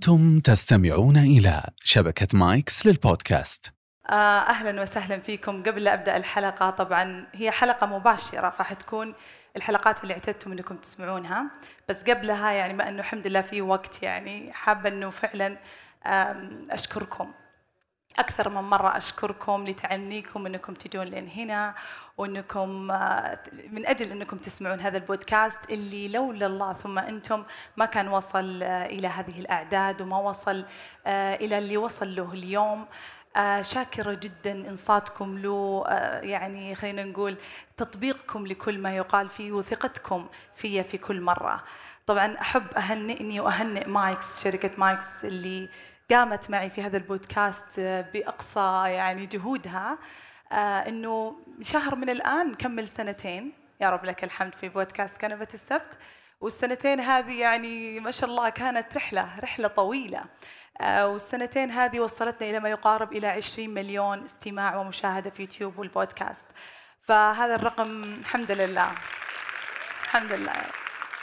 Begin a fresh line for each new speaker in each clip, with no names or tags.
أنتم تستمعون إلى شبكة مايكس للبودكاست.
آه، أهلا وسهلا فيكم. قبل لا أبدأ الحلقة طبعا هي حلقة مباشرة فحتكون الحلقات اللي اعتدتم إنكم تسمعونها. بس قبلها يعني ما إنه الحمد لله في وقت يعني حابة إنه فعلا آم، أكثر من مرة أشكركم لتعنيكم إنكم تجون لين هنا وإنكم آه، من أجل إنكم تسمعون هذا البودكاست اللي لولا الله ثم أنتم ما كان وصل آه، إلى هذه الأعداد وما وصل آه، إلى اللي وصل له اليوم. شاكرة جدا إنصاتكم له يعني خلينا نقول تطبيقكم لكل ما يقال فيه وثقتكم في في كل مرة. طبعا أحب أهنئني وأهنئ Mics شركة Mics اللي قامت معي في هذا البودكاست آه، بأقصى يعني جهودها. آه، إنه شهر من الآن نكمل سنتين. يا رب لك الحمد في بودكاست كنبة السبت. والسنتين هذه يعني ما شاء الله كانت رحلة رحلة طويلة. آه، والسنتين هذه وصلتنا إلى ما يقارب إلى 20 مليون استماع ومشاهدة في يوتيوب والبودكاست. فهذا الرقم الحمد لله. الحمد لله.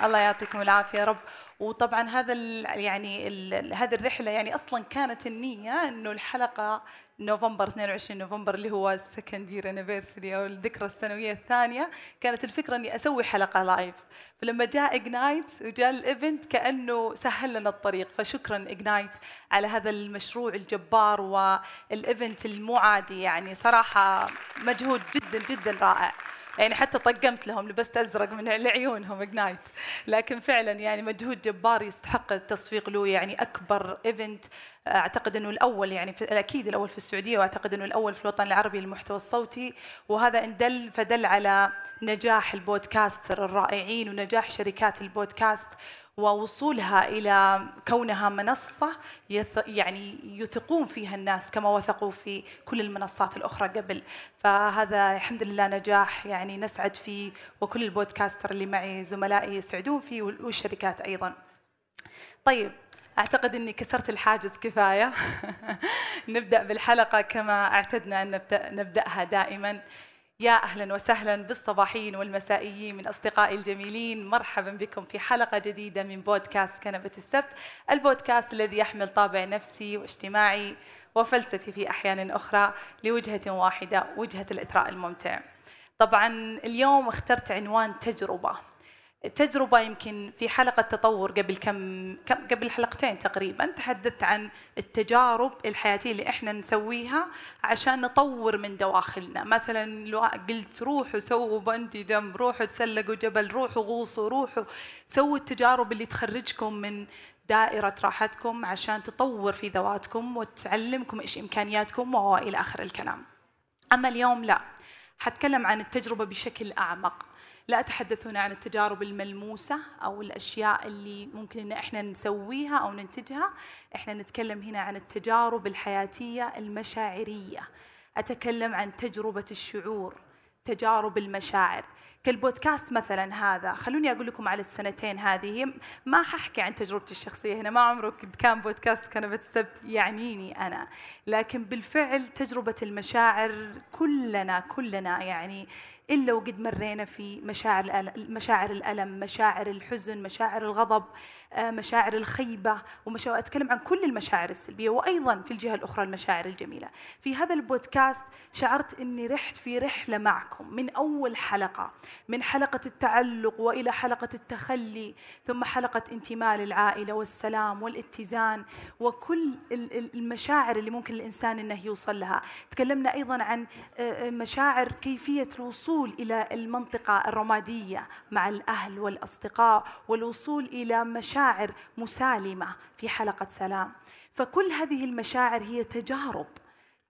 الله يعطيكم العافية يا رب. وطبعا هذا يعني هذه الرحلة يعني أصلا كانت النية إنه الحلقة نوفمبر 22 نوفمبر اللي هو ال second year anniversary أو الذكرى السنويه الثانية كانت الفكرة إني أسوي حلقة live فلما جاء Ignite وجاء ال event كأنه سهل لنا الطريق. فشكرا Ignite على هذا المشروع الجبار وال event المو عادي يعني صراحة مجهود جدا جدا رائع. يعني حتى طقمت لهم لبست أزرق من لعيونهم Ignite لكن فعلا يعني مجهود جبار يستحق التصفيق له يعني أكبر event أعتقد إنه الأول يعني أكيد الأول في السعودية وأعتقد إنه الأول في الوطن العربي للمحتوى الصوتي. وهذا إن دل فدل على نجاح البودكاستر الرائعين ونجاح شركات البودكاست. ووصولها إلى كونها منصة يث يعني يثقون فيها الناس كما وثقوا في كل المنصات الأخرى قبل. فهذا الحمد لله نجاح يعني نسعد فيه وكل البودكاستر اللي معي زملائي يسعدون فيه والشركات أيضا. طيب أعتقد إني كسرت الحاجز كفاية. نبدأ بالحلقة كما أعتدنا أن نبدأها دائما. يا أهلا وسهلا بالصباحيين والمسائيين من أصدقائي الجميلين. مرحبا بكم في حلقة جديدة من بودكاست كنبة السبت. البودكاست الذي يحمل طابع نفسي واجتماعي وفلسفي في أحيان أخرى لوجهة واحدة وجهة الاثراء الممتع. طبعا اليوم اخترت عنوان تجربة. تجربة يمكن في حلقة تطور قبل كم, قبل حلقتين تقريبا. تحدثت عن التجارب الحياتية اللي إحنا نسويها عشان نطور من دواخلنا. مثلا لو قلت روحوا سووا بنجي جمب روحوا تسلقوا جبل روحوا غوصوا روحوا سووا التجارب اللي تخرجكم من دائرة راحتكم عشان تطور في ذواتكم وتعلمكم إيش إمكانياتكم وإلى آخر الكلام. أما اليوم لا. حتكلم عن التجربة بشكل أعمق. لا أتحدث هنا عن التجارب الملموسة أو الأشياء اللي ممكن إن إحنا نسويها أو ننتجها. إحنا نتكلم هنا عن التجارب الحياتية المشاعرية. أتكلم عن تجربة الشعور تجارب المشاعر. كالبودكاست مثلا هذا خلوني أقول لكم على السنتين هذه ما ححكي عن تجربتي الشخصية هنا ما عمره كان بودكاست كنبه السبت يعنيني أنا. لكن بالفعل تجربة المشاعر كلنا كلنا يعني إلا وقد مرينا في مشاعر الألم مشاعر الحزن مشاعر الغضب. مشاعر الخيبة ومشاعر أتكلم عن كل المشاعر السلبية وأيضا في الجهة الأخرى المشاعر الجميلة. في هذا البودكاست شعرت إني رحت في رحلة معكم من أول حلقة من حلقة التعلق وإلى حلقة التخلي ثم حلقة انتماء للعائلة والسلام والاتزان وكل المشاعر اللي ممكن الإنسان إنه يوصل لها. تكلمنا أيضا عن مشاعر كيفية الوصول إلى المنطقة الرمادية مع الأهل والأصدقاء والوصول إلى مشاعر مسالمة في حلقة سلام. فكل هذه المشاعر هي تجارب.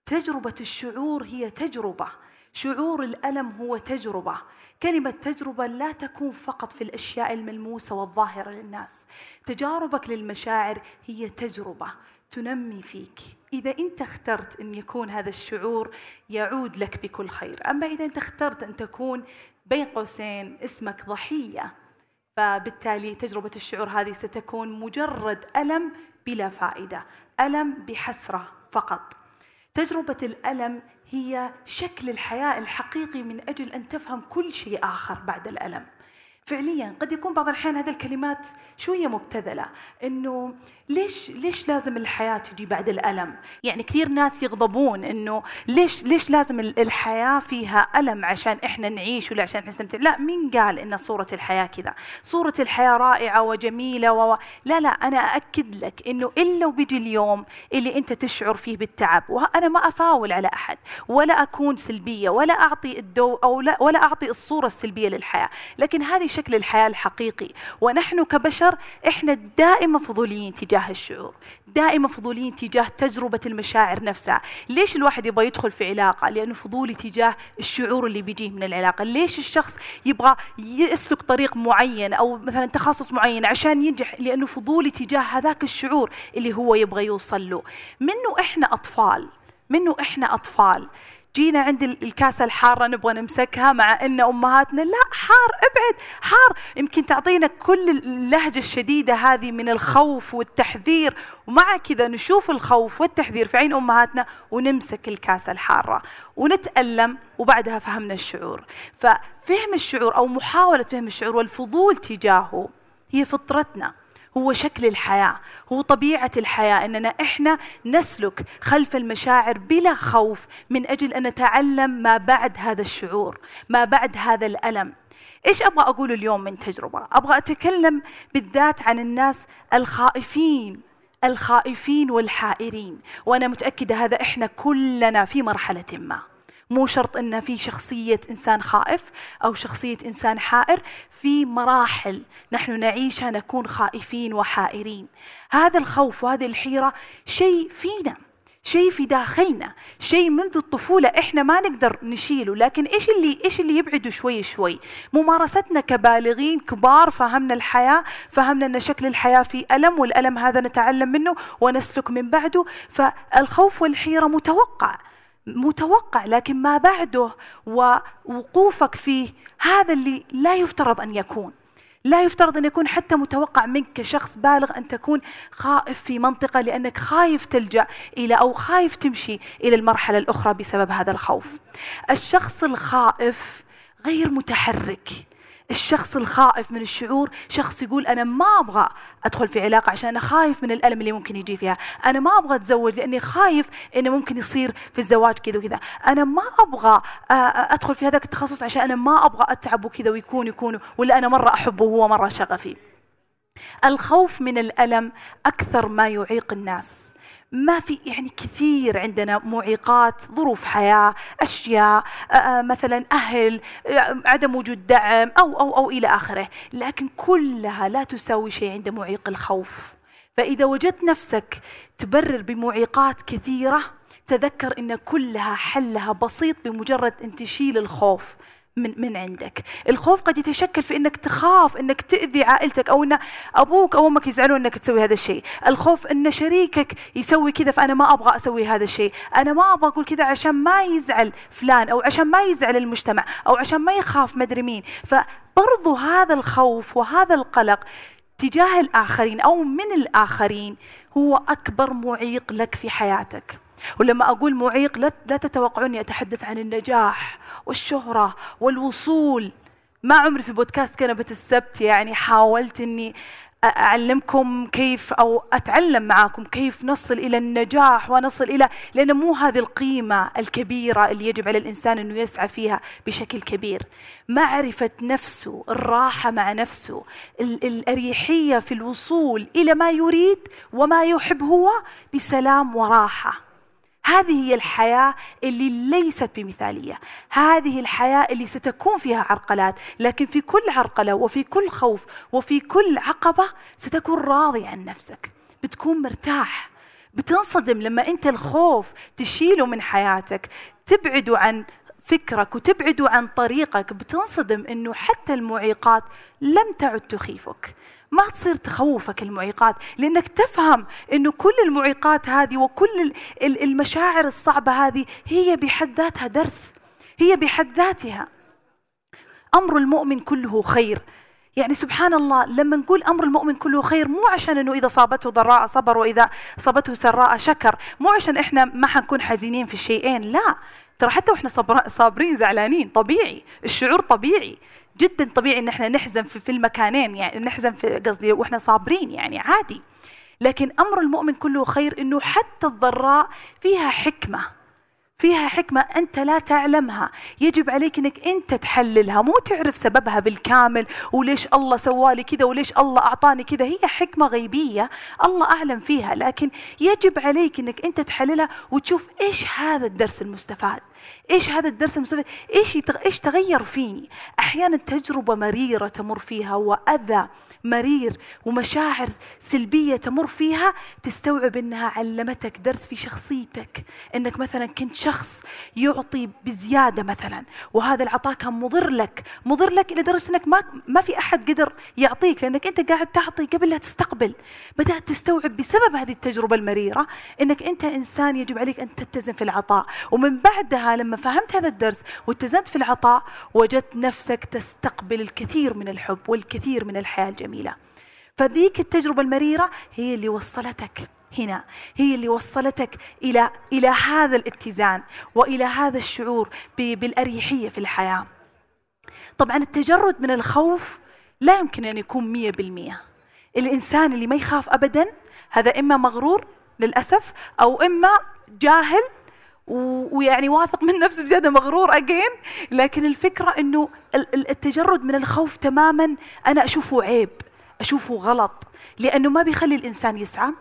تجربة الشعور هي تجربة. شعور الألم هو تجربة. كلمة تجربة لا تكون فقط في الأشياء الملموسة والظاهرة للناس. تجاربك للمشاعر هي تجربة تنمي فيك. إذا أنت اخترت أن يكون هذا الشعور يعود لك بكل خير. أما إذا أنت اخترت أن تكون بين قوسين اسمك ضحية. فبالتالي تجربة الشعور هذه ستكون مجرد ألم بلا فائدة ألم بحسرة فقط. تجربة الألم هي شكل الحياة الحقيقي من أجل أن تفهم كل شيء آخر بعد الألم. فعليا قد يكون بعض الأحيان هذه الكلمات شوية مبتذلة إنه ليش ليش لازم الحياة تجي بعد الألم؟ يعني كثير ناس يغضبون إنه ليش ليش لازم الحياة فيها ألم عشان إحنا نعيش ولا عشان نستمتع؟ لا مين قال إن صورة الحياة كذا؟ صورة الحياة رائعة وجميلة و... لا لا أنا أأكد لك إنه إلا وبيجي اليوم اللي أنت تشعر فيه بالتعب وأنا ما أفاول على أحد ولا أكون سلبية ولا أعطي الدو أو لا ولا أعطي الصورة السلبية للحياة، لكن هذه شكل الحياة الحقيقي. ونحن كبشر إحنا دائما فضوليين تجاه الشعور دائما فضوليين تجاه تجربة المشاعر نفسها. ليش الواحد يبغى يدخل في علاقة؟ لأنه فضولي تجاه الشعور اللي بيجيه من العلاقة. ليش الشخص يبغى يسلك طريق معين أو مثلا تخصص معين عشان ينجح؟ لأنه فضولي تجاه هذاك الشعور اللي هو يبغى يوصل له. منه إحنا أطفال؟ منه إحنا أطفال؟ جينا عند الكاسة الحارة نبغى نمسكها مع أن أمهاتنا لا حار أبعد حار. يمكن تعطينا كل اللهجة الشديدة هذه من الخوف والتحذير. ومع كذا نشوف الخوف والتحذير في عين أمهاتنا ونمسك الكاسة الحارة ونتألم وبعدها فهمنا الشعور. ففهم الشعور أو محاولة فهم الشعور والفضول تجاهه هي فطرتنا. هو شكل الحياة هو طبيعة الحياة أننا إحنا نسلك خلف المشاعر بلا خوف من أجل أن نتعلم ما بعد هذا الشعور ما بعد هذا الألم إيش أبغى أقول اليوم من تجربة؟ أبغى أتكلم بالذات عن الناس الخائفين الخائفين والحائرين، وأنا متأكدة هذا إحنا كلنا في مرحلة ما. مو شرط ان في شخصية إنسان خائف أو شخصية إنسان حائر في مراحل نحن نعيشها نكون خائفين وحائرين. هذا الخوف وهذه الحيرة شيء فينا شيء في داخلنا شيء منذ الطفولة إحنا ما نقدر نشيله. لكن إيش اللي إيش اللي يبعده شوي شوي؟ ممارستنا كبالغين كبار فهمنا الحياة فهمنا إن شكل الحياة في ألم والألم هذا نتعلم منه ونسلك من بعده. فالخوف والحيرة متوقع. متوقع لكن ما بعده ووقوفك فيه هذا اللي لا يفترض أن يكون لا يفترض أن يكون حتى متوقع منك كشخص بالغ أن تكون خائف في منطقة لأنك خايف تلجأ إلى أو خايف تمشي إلى المرحلة الأخرى بسبب هذا الخوف. الشخص الخائف غير متحرك الشخص الخائف من الشعور شخص يقول أنا ما أبغى أدخل في علاقة عشان أنا خايف من الألم اللي ممكن يجي فيها. أنا ما أبغى أتزوج لأني خايف إنه ممكن يصير في الزواج كذا وكذا. أنا ما أبغى أدخل في هذاك التخصص عشان أنا ما أبغى أتعب وكذا ويكون يكون ولا أنا مرة أحبه وهو مرة شغفي. الخوف من الألم أكثر ما يعيق الناس. ما في يعني كثير عندنا معيقات ظروف حياة أشياء مثلا أهل عدم وجود دعم أو أو أو إلى آخره. لكن كلها لا تساوي شيء عند معيق الخوف. فإذا وجدت نفسك تبرر بمعيقات كثيرة تذكر أن كلها حلها بسيط بمجرد أن تشيل الخوف. من من عندك. الخوف قد يتشكل في إنك تخاف إنك تأذي عائلتك أو إن أبوك أو أمك يزعلون إنك تسوي هذا الشيء. الخوف إن شريكك يسوي كذا فأنا ما أبغى أسوي هذا الشيء. أنا ما أبغى أقول كذا عشان ما يزعل فلان أو عشان ما يزعل المجتمع أو عشان ما يخاف مدري مين. فبرضو هذا الخوف وهذا القلق تجاه الآخرين أو من الآخرين هو أكبر معيق لك في حياتك. ولما أقول معيق لا, لا تتوقعوني أتحدث عن النجاح والشهرة والوصول. ما عمري في بودكاست كنبة السبت يعني حاولت أني أعلمكم كيف أو أتعلم معاكم كيف نصل إلى النجاح ونصل إلى لأن مو هذه القيمة الكبيرة اللي يجب على الإنسان أنه يسعى فيها بشكل كبير. معرفة نفسه الراحة مع نفسه الأريحية في الوصول إلى ما يريد وما يحب هو بسلام وراحة. هذه هي الحياة اللي ليست بمثالية. هذه الحياة اللي ستكون فيها عرقلات لكن في كل عرقلة وفي كل خوف وفي كل عقبة ستكون راضي عن نفسك. بتكون مرتاح بتنصدم لما أنت الخوف تشيله من حياتك. تبعده عن فكرك وتبعده عن طريقك بتنصدم إنه حتى المعيقات لم تعد تخيفك. ما تصير تخوفك المعيقات لأنك تفهم إنه كل المعيقات هذه وكل المشاعر الصعبة هذه هي بحد ذاتها درس هي بحد ذاتها. أمر المؤمن كله خير. يعني سبحان الله لما نقول أمر المؤمن كله خير مو عشان إنه إذا صابته ضراء صبر وإذا صابته سراء شكر مو عشان إحنا ما حنكون حزينين في الشيئين لا. ترى حتى وإحنا صابرين زعلانين طبيعي. الشعور طبيعي. جدا طبيعي إن إحنا نحزن في, المكانين يعني نحزن في قصدي وإحنا صابرين يعني عادي. لكن أمر المؤمن كله خير إنه حتى الضراء فيها حكمة. فيها حكمة أنت لا تعلمها. يجب عليك أنك أنت تحللها مو تعرف سببها بالكامل وليش الله سوالي كذا وليش الله أعطاني كذا. هي حكمة غيبية الله أعلم فيها لكن يجب عليك أنك أنت تحللها وتشوف إيش هذا الدرس المستفاد. إيش هذا الدرس المستفاد إيش يتغ... إيش تغير فيني؟ أحيانا تجربة مريرة تمر فيها وأذى مرير ومشاعر سلبية تمر فيها تستوعب إنها علمتك درس في شخصيتك. إنك مثلا كنت شخص يعطي بزيادة مثلا وهذا العطاء كان مضر لك مضر لك إلى درجه إنك ما ما في أحد قدر يعطيك لأنك أنت قاعد تعطي قبل لا تستقبل. بدأت تستوعب بسبب هذه التجربة المريرة إنك أنت إنسان يجب عليك أن تتزن في العطاء. ومن بعدها لما فهمت هذا الدرس واتزنت في العطاء وجدت نفسك تستقبل الكثير من الحب والكثير من الحياة الجميلة فذيك التجربة المريرة هي اللي وصلتك هنا هي اللي وصلتك إلى إلى هذا الاتزان وإلى هذا الشعور بالأريحية في الحياة. طبعا التجرد من الخوف لا يمكن أن يكون مية بالمية الإنسان اللي ما يخاف ابدا هذا إما مغرور للأسف أو إما جاهل ويعني واثق من نفسه بزيادة مغرور اجين لكن الفكرة إنه التجرد من الخوف تماما أنا أشوفه عيب. أشوفه غلط لأنه ما بيخلي الإنسان يسعى.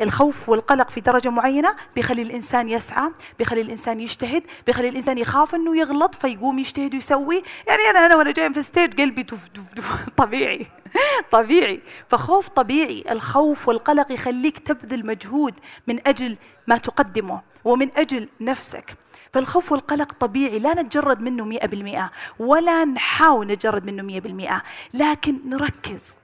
الخوف والقلق في درجة معينة بيخلي الإنسان يسعى بيخلي الإنسان يجتهد بيخلي الإنسان يخاف أنه يغلط فيقوم يجتهد ويسوي. يعني أنا أنا وأنا جاي في الستيج قلبي تف تف تف طبيعي طبيعي. فخوف طبيعي. الخوف والقلق يخليك تبذل مجهود من أجل ما تقدمه ومن أجل نفسك. فالخوف والقلق طبيعي لا نتجرد منه مئة بالمئة ولا نحاول نتجرد منه مئة بالمئة لكن نركز.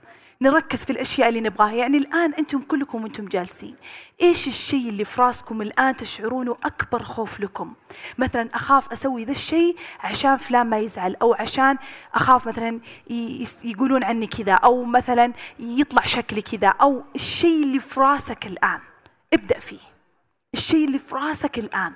نركز في الأشياء اللي نبغاها. يعني الآن أنتم كلكم وأنتم جالسين. إيش الشيء اللي في راسكم الآن تشعرونه أكبر خوف لكم؟ مثلا أخاف أسوي ذا الشيء عشان فلان ما يزعل أو عشان أخاف مثلا يقولون عني كذا أو مثلا يطلع شكلي كذا أو الشيء اللي في راسك الآن. ابدأ فيه. الشيء اللي في راسك الآن.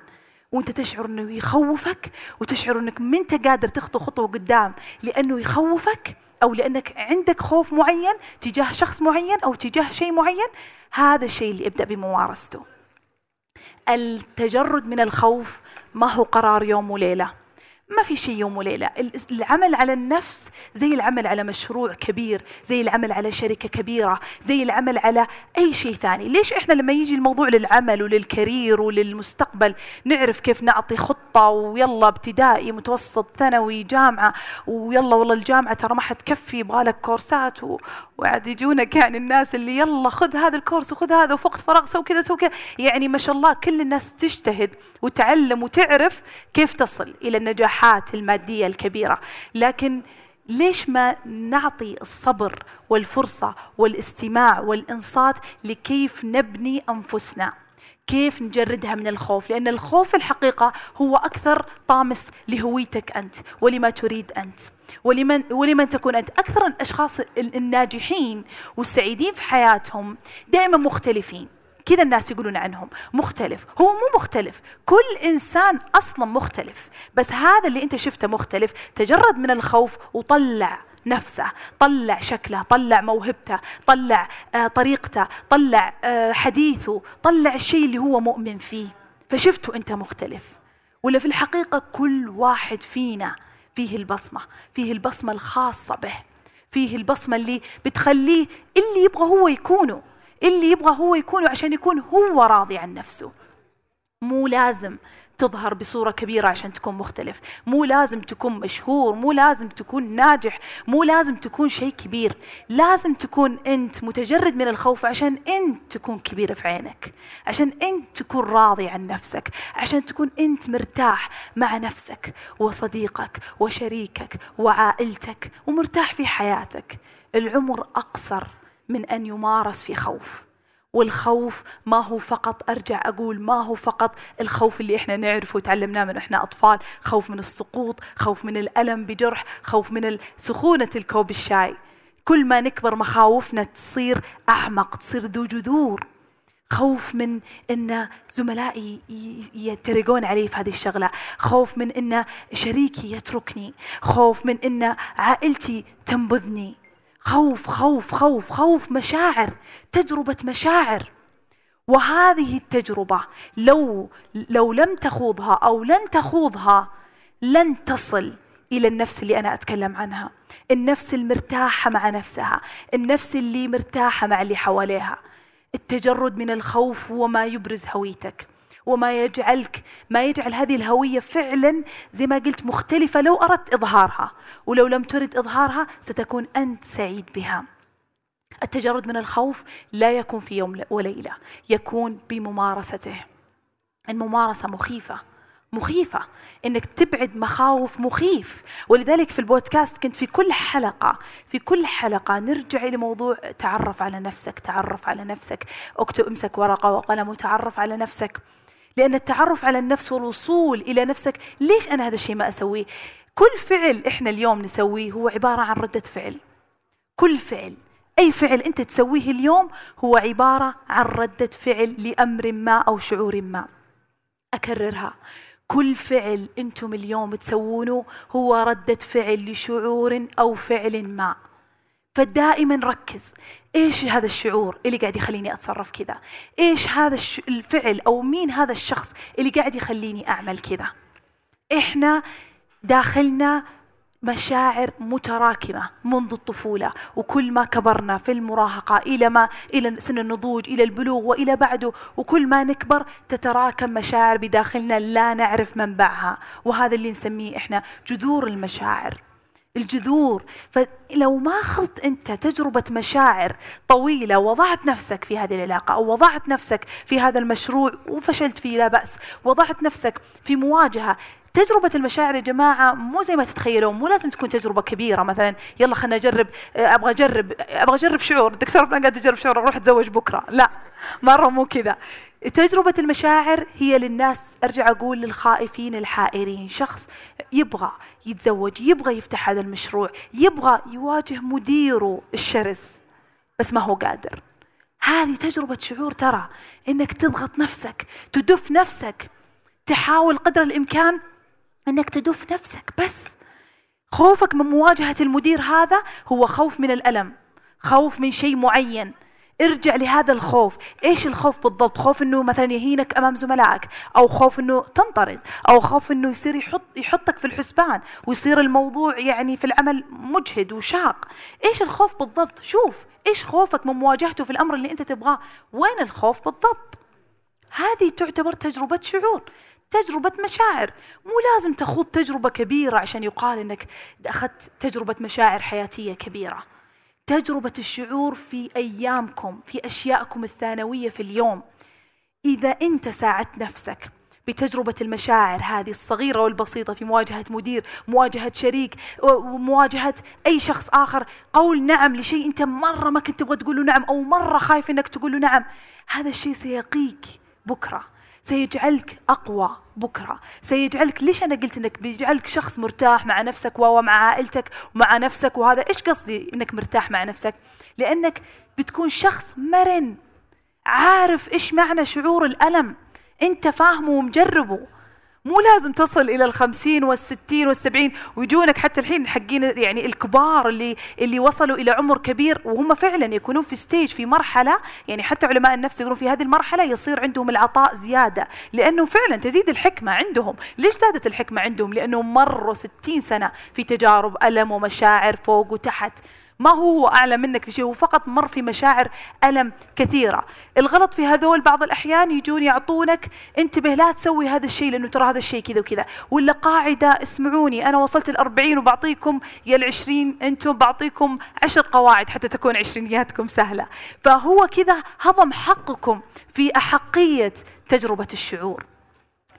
وانت تشعر انه يخوفك وتشعر انك ما انت قادر تخطو خطوة قدام لأنه يخوفك أو لأنك عندك خوف معين تجاه شخص معين أو تجاه شيء معين هذا الشيء اللي ابدأ بممارسته. التجرد من الخوف ما هو قرار يوم وليلة. ما في شيء يوم وليلة. العمل على النفس زي العمل على مشروع كبير زي العمل على شركة كبيرة زي العمل على أي شيء ثاني. ليش إحنا لما يجي الموضوع للعمل ولل career وللمستقبل نعرف كيف نعطي خطة ويلا ابتدائي متوسط ثانوي جامعة ويلا والله الجامعة ترى ما حتكفي يبغى لك كورسات و... وعاد يجونك يعني الناس اللي يلا خذ هذا الكورس وخذ هذا وفقت فراغ so كذا so كذا. يعني ما شاء الله كل الناس تجتهد وتعلم وتعرف كيف تصل إلى النجاح النجاحات المادية الكبيرة. لكن ليش ما نعطي الصبر والفرصة والاستماع والإنصات لكيف نبني أنفسنا؟ كيف نجردها من الخوف؟ لأن الخوف الحقيقة هو أكثر طامس لهويتك أنت ولما تريد أنت ولمن, ولمن تكون أنت. أكثر الأشخاص الناجحين والسعيدين في حياتهم دائما مختلفين. كذا الناس يقولون عنهم. مختلف. هو مو مختلف. كل إنسان أصلا مختلف. بس هذا اللي أنت شفته مختلف. تجرد من الخوف وطلع نفسه. طلع شكله طلع موهبته طلع آه طريقته طلع آه حديثه طلع الشيء اللي هو مؤمن فيه. فشفته أنت مختلف. ولا في الحقيقة كل واحد فينا فيه البصمة فيه البصمة الخاصة به فيه البصمة اللي بتخليه اللي يبغى هو يكونه. اللي يبغى هو يكون عشان يكون هو راضي عن نفسه. مو لازم تظهر بصورة كبيرة عشان تكون مختلف. مو لازم تكون مشهور مو لازم تكون ناجح مو لازم تكون شيء كبير. لازم تكون أنت متجرد من الخوف عشان أنت تكون كبير في عينك. عشان أنت تكون راضي عن نفسك. عشان تكون أنت مرتاح مع نفسك وصديقك وشريكك وعائلتك ومرتاح في حياتك. العمر أقصر. من أن يمارس في خوف. والخوف ما هو فقط أرجع أقول ما هو فقط الخوف اللي إحنا نعرفه وتعلمناه من إحنا أطفال خوف من السقوط خوف من الألم بجرح خوف من سخونة الكوب الشاي. كل ما نكبر مخاوفنا تصير أعمق تصير ذو جذور. خوف من إن زملائي يترقون علي في هذه الشغلة. خوف من إن شريكي يتركني. خوف من إن عائلتي تنبذني. خوف خوف خوف خوف مشاعر تجربة مشاعر. وهذه التجربة لو لو لم تخوضها أو لن تخوضها لن تصل إلى النفس اللي أنا أتكلم عنها. النفس المرتاحة مع نفسها النفس اللي مرتاحة مع اللي حواليها. التجرد من الخوف هو ما يبرز هويتك. وما يجعلك ما يجعل هذه الهوية فعلا زي ما قلت مختلفة لو أردت إظهارها. ولو لم ترد إظهارها ستكون أنت سعيد بها. التجرد من الخوف لا يكون في يوم وليلة يكون بممارسته. الممارسة مخيفة. مخيفة. إنك تبعد مخاوف مخيف. ولذلك في البودكاست كنت في كل حلقة في كل حلقة نرجع إلى موضوع تعرف على نفسك تعرف على نفسك. اكتب امسك ورقة وقلم وتعرف على نفسك. لأن التعرف على النفس والوصول إلى نفسك ليش أنا هذا الشيء ما أسويه؟ كل فعل إحنا اليوم نسويه هو عبارة عن ردة فعل. كل فعل أي فعل أنت تسويه اليوم هو عبارة عن ردة فعل لأمر ما أو شعور ما. أكررها. كل فعل أنتم اليوم تسوونه هو ردة فعل لشعور أو فعل ما. فدائما ركز. إيش هذا الشعور اللي قاعد يخليني أتصرف كذا؟ إيش هذا الفعل أو مين هذا الشخص اللي قاعد يخليني أعمل كذا؟ إحنا داخلنا مشاعر متراكمة منذ الطفولة وكل ما كبرنا في المراهقة إلى ما إلى سن النضوج إلى البلوغ وإلى بعده وكل ما نكبر تتراكم مشاعر بداخلنا لا نعرف منبعها. وهذا اللي نسميه إحنا جذور المشاعر. الجذور. فلو ما خضت أنت تجربة مشاعر طويلة وضعت نفسك في هذه العلاقة أو وضعت نفسك في هذا المشروع وفشلت فيه لا بأس وضعت نفسك في مواجهة تجربة المشاعر يا جماعة مو زي ما تتخيلون مو لازم تكون تجربة كبيرة مثلا يلا خلنا أجرب أبغى أجرب أبغى أجرب شعور الدكتور فلان قاعد أجرب شعور أروح أتزوج بكرة. لا مرة مو كذا. تجربة المشاعر هي للناس أرجع أقول للخائفين الحائرين شخص يبغى يتزوج يبغى يفتح هذا المشروع يبغى يواجه مديره الشرس بس ما هو قادر. هذه تجربة شعور ترى إنك تضغط نفسك تدف نفسك تحاول قدر الإمكان إنك تدف نفسك بس. خوفك من مواجهة المدير هذا هو خوف من الألم خوف من شيء معين. ارجع لهذا الخوف. إيش الخوف بالضبط؟ خوف إنه مثلا يهينك أمام زملائك أو خوف إنه تنطرد أو خوف إنه يصير يحط يحطك في الحسبان ويصير الموضوع يعني في العمل مجهد وشاق. إيش الخوف بالضبط؟ شوف إيش خوفك من مواجهته في الأمر اللي أنت تبغاه؟ وين الخوف بالضبط؟ هذه تعتبر تجربة شعور تجربة مشاعر. مو لازم تخوض تجربة كبيرة عشان يقال إنك أخذت تجربة مشاعر حياتية كبيرة. تجربة الشعور في أيامكم في اشيائكم الثانوية في اليوم. إذا أنت ساعدت نفسك بتجربة المشاعر هذه الصغيرة والبسيطة في مواجهة مدير مواجهة شريك ومواجهة أي شخص آخر قول نعم لشيء أنت مرة ما كنت تبغى تقول له نعم أو مرة خايف أنك تقول له نعم هذا الشيء سيقيك بكرة. سيجعلك أقوى بكرة. سيجعلك ليش أنا قلت أنك بيجعلك شخص مرتاح مع نفسك ومع عائلتك ومع نفسك وهذا؟ إيش قصدي أنك مرتاح مع نفسك؟ لأنك بتكون شخص مرن عارف إيش معنى شعور الألم. أنت فاهمه ومجربه. مو لازم تصل إلى الخمسين والستين والسبعين ويجونك حتى الحين حقين يعني الكبار اللي اللي وصلوا إلى عمر كبير وهم فعلا يكونون في stage في مرحلة يعني حتى علماء النفس يقولون في هذه المرحلة يصير عندهم العطاء زيادة لأنه فعلا تزيد الحكمة عندهم. ليش زادت الحكمة عندهم؟ لأنهم مروا ستين سنة في تجارب ألم ومشاعر فوق وتحت. ما هو أعلى منك في شيء؟ هو فقط مر في مشاعر ألم كثيرة. الغلط في هذول بعض الأحيان يجون يعطونك انتبه لا تسوي هذا الشيء لأنه ترى هذا الشيء كذا وكذا. ولا قاعدة اسمعوني أنا وصلت الأربعين وبعطيكم يا العشرين أنتم بعطيكم عشر قواعد حتى تكون عشرينياتكم سهلة. فهو كذا هضم حقكم في أحقية تجربة الشعور.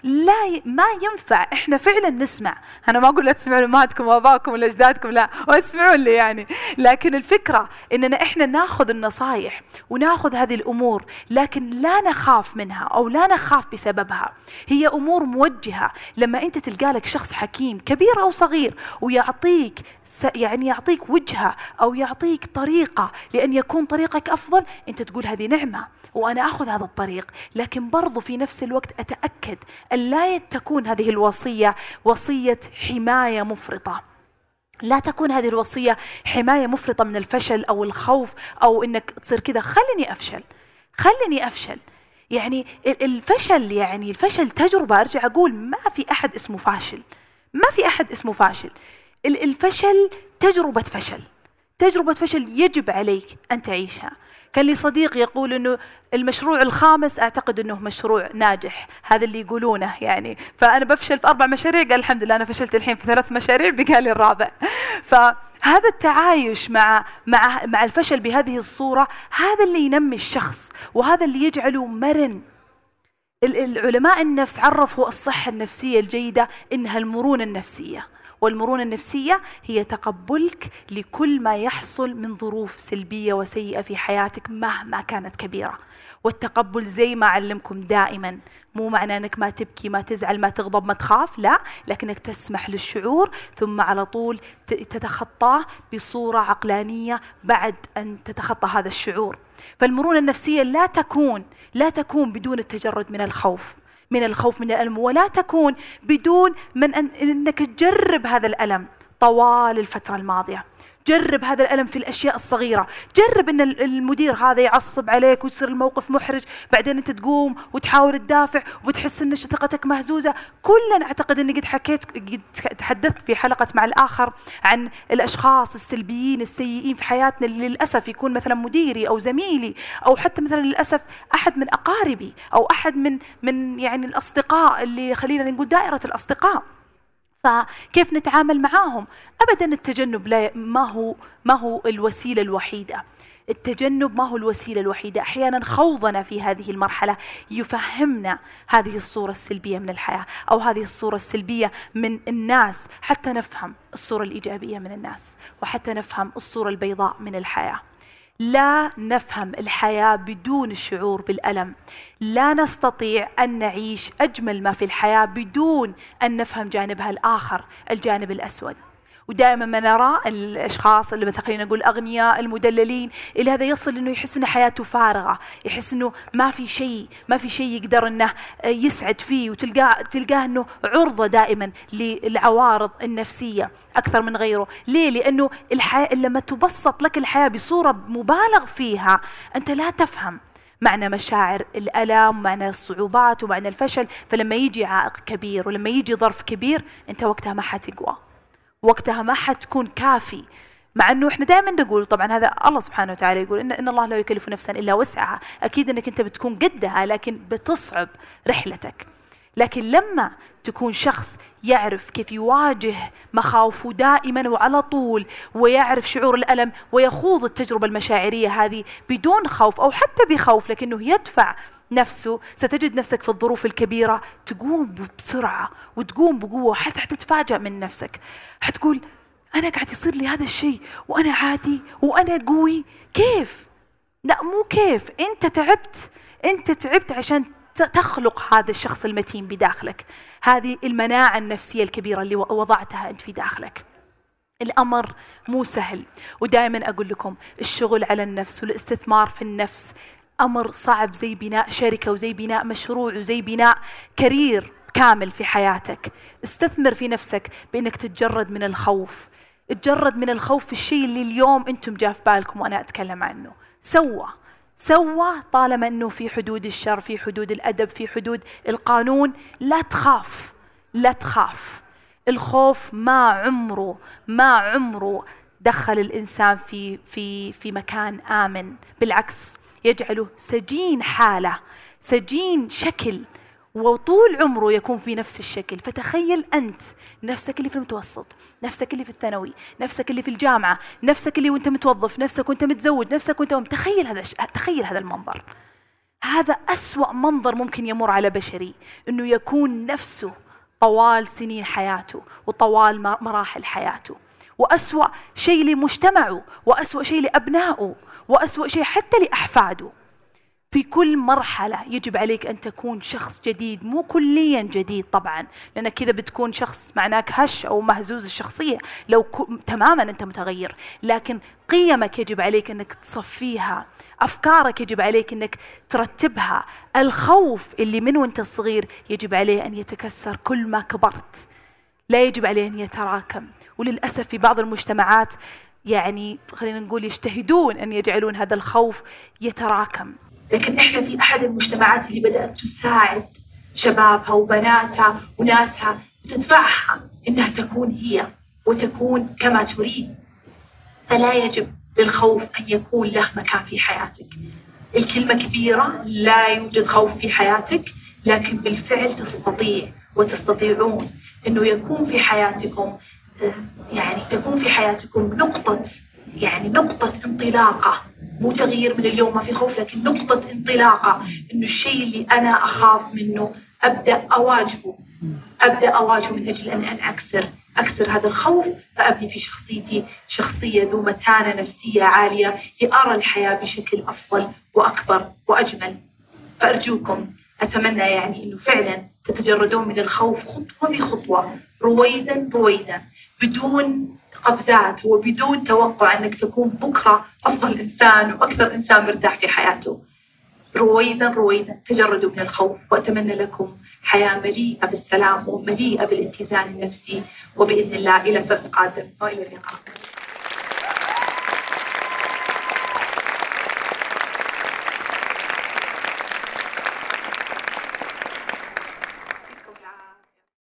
لا ي... ما ينفع. إحنا فعلا نسمع. أنا ما أقول لا تسمعوا لأمهاتكم وأبائكم ولا أجدادكم لا. واسمعوا لي يعني. لكن الفكرة إننا إحنا ناخذ النصائح وناخذ هذه الأمور لكن لا نخاف منها أو لا نخاف بسببها. هي أمور موجهة. لما أنت تلقى لك شخص حكيم كبير أو صغير ويعطيك يعني يعطيك وجهة أو يعطيك طريقة لأن يكون طريقك أفضل أنت تقول هذه نعمة وأنا آخذ هذا الطريق. لكن برضو في نفس الوقت أتأكد أن لا تكون هذه الوصية وصية حماية مفرطة. لا تكون هذه الوصية حماية مفرطة من الفشل أو الخوف أو إنك تصير كذا. خلني أفشل خلني أفشل. يعني الفشل يعني الفشل تجربة. أرجع أقول ما في أحد اسمه فاشل ما في أحد اسمه فاشل. الفشل تجربة فشل. تجربة فشل يجب عليك أن تعيشها. كان لي صديق يقول إنه المشروع الخامس أعتقد إنه مشروع ناجح. هذا اللي يقولونه يعني. فأنا بفشل في أربع مشاريع قال الحمد لله أنا فشلت الحين في ثلاث مشاريع بقى لي الرابع. فهذا التعايش مع مع مع الفشل بهذه الصورة هذا اللي ينمي الشخص وهذا اللي يجعله مرن. العلماء النفس عرفوا الصحة النفسية الجيدة إنها المرونة النفسية. والمرونة النفسية هي تقبلك لكل ما يحصل من ظروف سلبية وسيئة في حياتك مهما كانت كبيرة. والتقبل زي ما أعلمكم دائما مو معنى أنك ما تبكي ما تزعل ما تغضب ما تخاف لا لكنك تسمح للشعور ثم على طول تتخطاه بصورة عقلانية بعد أن تتخطى هذا الشعور. فالمرونة النفسية لا تكون لا تكون بدون التجرد من الخوف. من الخوف من الألم. ولا تكون بدون من أن أنك تجرب هذا الألم طوال الفترة الماضية. جرب هذا الألم في الأشياء الصغيرة. جرب أن المدير هذا يعصب عليك ويصير الموقف محرج. بعدين أنت تقوم وتحاول تدافع وتحس أن ثقتك مهزوزة. كلنا أعتقد أني قد حكيت قد تحدثت في حلقة مع الآخر عن الأشخاص السلبيين السيئين في حياتنا اللي للأسف يكون مثلا مديري أو زميلي أو حتى مثلا للأسف أحد من أقاربي أو أحد من من يعني الأصدقاء اللي خلينا نقول دائرة الأصدقاء. فكيف نتعامل معاهم؟ ابدا التجنب لا ما هو ما هو الوسيلة الوحيدة. التجنب ما هو الوسيلة الوحيدة. أحيانا خوضنا في هذه المرحلة يفهمنا هذه الصورة السلبية من الحياة أو هذه الصورة السلبية من الناس حتى نفهم الصورة الإيجابية من الناس وحتى نفهم الصورة البيضاء من الحياة. لا نفهم الحياة بدون الشعور بالألم. لا نستطيع أن نعيش أجمل ما في الحياة بدون أن نفهم جانبها الآخر الجانب الأسود. ودائما ما نرى الأشخاص اللي مثلا خلينا نقول الأغنياء المدللين إلى هذا يصل إنه يحس ان حياته فارغة، يحس إنه ما في شيء، ما في شيء يقدر إنه يسعد فيه وتلقاه تلقاه إنه عرضة دائما للعوارض النفسية أكثر من غيره، ليه؟ لأنه الحياة لما تبسط لك الحياة بصورة مبالغ فيها أنت لا تفهم معنى مشاعر الألم معنى الصعوبات ومعنى الفشل. فلما يجي عائق كبير ولما يجي ظرف كبير أنت وقتها ما حتقوى. وقتها ما حتكون كافي مع إنه إحنا دائما نقول طبعا هذا الله سبحانه وتعالى يقول ان إن الله لا يكلف نفسا إلا وسعها، أكيد إنك أنت بتكون قدها لكن بتصعب رحلتك. لكن لما تكون شخص يعرف كيف يواجه مخاوفه دائما وعلى طول ويعرف شعور الألم ويخوض التجربة المشاعرية هذه بدون خوف أو حتى بخوف لكنه يدفع نفسه ستجد نفسك في الظروف الكبيرة تقوم بسرعة وتقوم بقوة حتى حتتفاجأ من نفسك. حتقول أنا قاعد يصير لي هذا الشيء وأنا عادي وأنا قوي. كيف؟ لا مو كيف. أنت تعبت أنت تعبت عشان تخلق هذا الشخص المتين بداخلك. هذه المناعة النفسية الكبيرة اللي وضعتها أنت في داخلك. الأمر مو سهل. ودائما أقول لكم الشغل على النفس والاستثمار في النفس أمر صعب زي بناء شركة وزي بناء مشروع وزي بناء كارير كامل في حياتك. استثمر في نفسك بإنك تتجرد من الخوف. تجرد من الخوف في الشيء اللي اليوم أنتم جاء في بالكم وأنا أتكلم عنه. سوى. سوى طالما أنه في حدود الشر في حدود الأدب في حدود القانون. لا تخاف. لا تخاف. الخوف ما عمره ما عمره دخل الإنسان في في في مكان آمن. بالعكس. يجعله سجين حالة سجين شكل وطول عمره يكون في نفس الشكل. فتخيل أنت نفسك اللي في المتوسط نفسك اللي في الثانوي نفسك اللي في الجامعة نفسك اللي وأنت متوظف نفسك وأنت متزوج نفسك وأنت تخيل هذا تخيل هذا المنظر.
هذا أسوأ منظر ممكن يمر على بشري أنه يكون نفسه طوال سنين حياته وطوال مراحل حياته. وأسوأ شيء لمجتمعه وأسوأ شيء لأبنائه. وأسوأ شيء حتى لأحفاده. في كل مرحلة يجب عليك أن تكون شخص جديد مو كليا جديد طبعا لأنك كذا بتكون شخص معناك هش أو مهزوز الشخصية لو تماما أنت متغير. لكن قيمك يجب عليك أنك تصفيها أفكارك يجب عليك أنك ترتبها. الخوف اللي من وأنت صغير يجب عليه أن يتكسر كل ما كبرت. لا يجب عليه أن يتراكم. وللأسف في بعض المجتمعات يعني خلينا نقول يجتهدون أن يجعلون هذا الخوف يتراكم.
لكن إحنا في أحد المجتمعات اللي بدأت تساعد شبابها وبناتها وناسها وتدفعها إنها تكون هي وتكون كما تريد. فلا يجب للخوف أن يكون له مكان في حياتك. الكلمة كبيرة لا يوجد خوف في حياتك لكن بالفعل تستطيع وتستطيعون إنه يكون في حياتكم يعني تكون في حياتكم نقطة يعني نقطة انطلاقة. مو تغيير من اليوم ما في خوف لكن نقطة انطلاقة. إنه الشيء اللي أنا أخاف منه أبدأ أواجهه. أبدأ أواجهه من أجل أن أن أكسر أكسر هذا الخوف فأبني في شخصيتي شخصية ذو متانة نفسية عالية لأرى الحياة بشكل أفضل وأكبر وأجمل. فأرجوكم أتمنى يعني أنه فعلا تتجردون من الخوف خطوة بخطوة رويدا رويدا بدون قفزات وبدون توقع أنك تكون بكرة أفضل إنسان وأكثر إنسان مرتاح في حياته. رويدا رويدا تجردوا من الخوف وأتمنى لكم حياة مليئة بالسلام ومليئة بالاتزان النفسي وبإذن الله إلى سبت قادم والى اللقاء.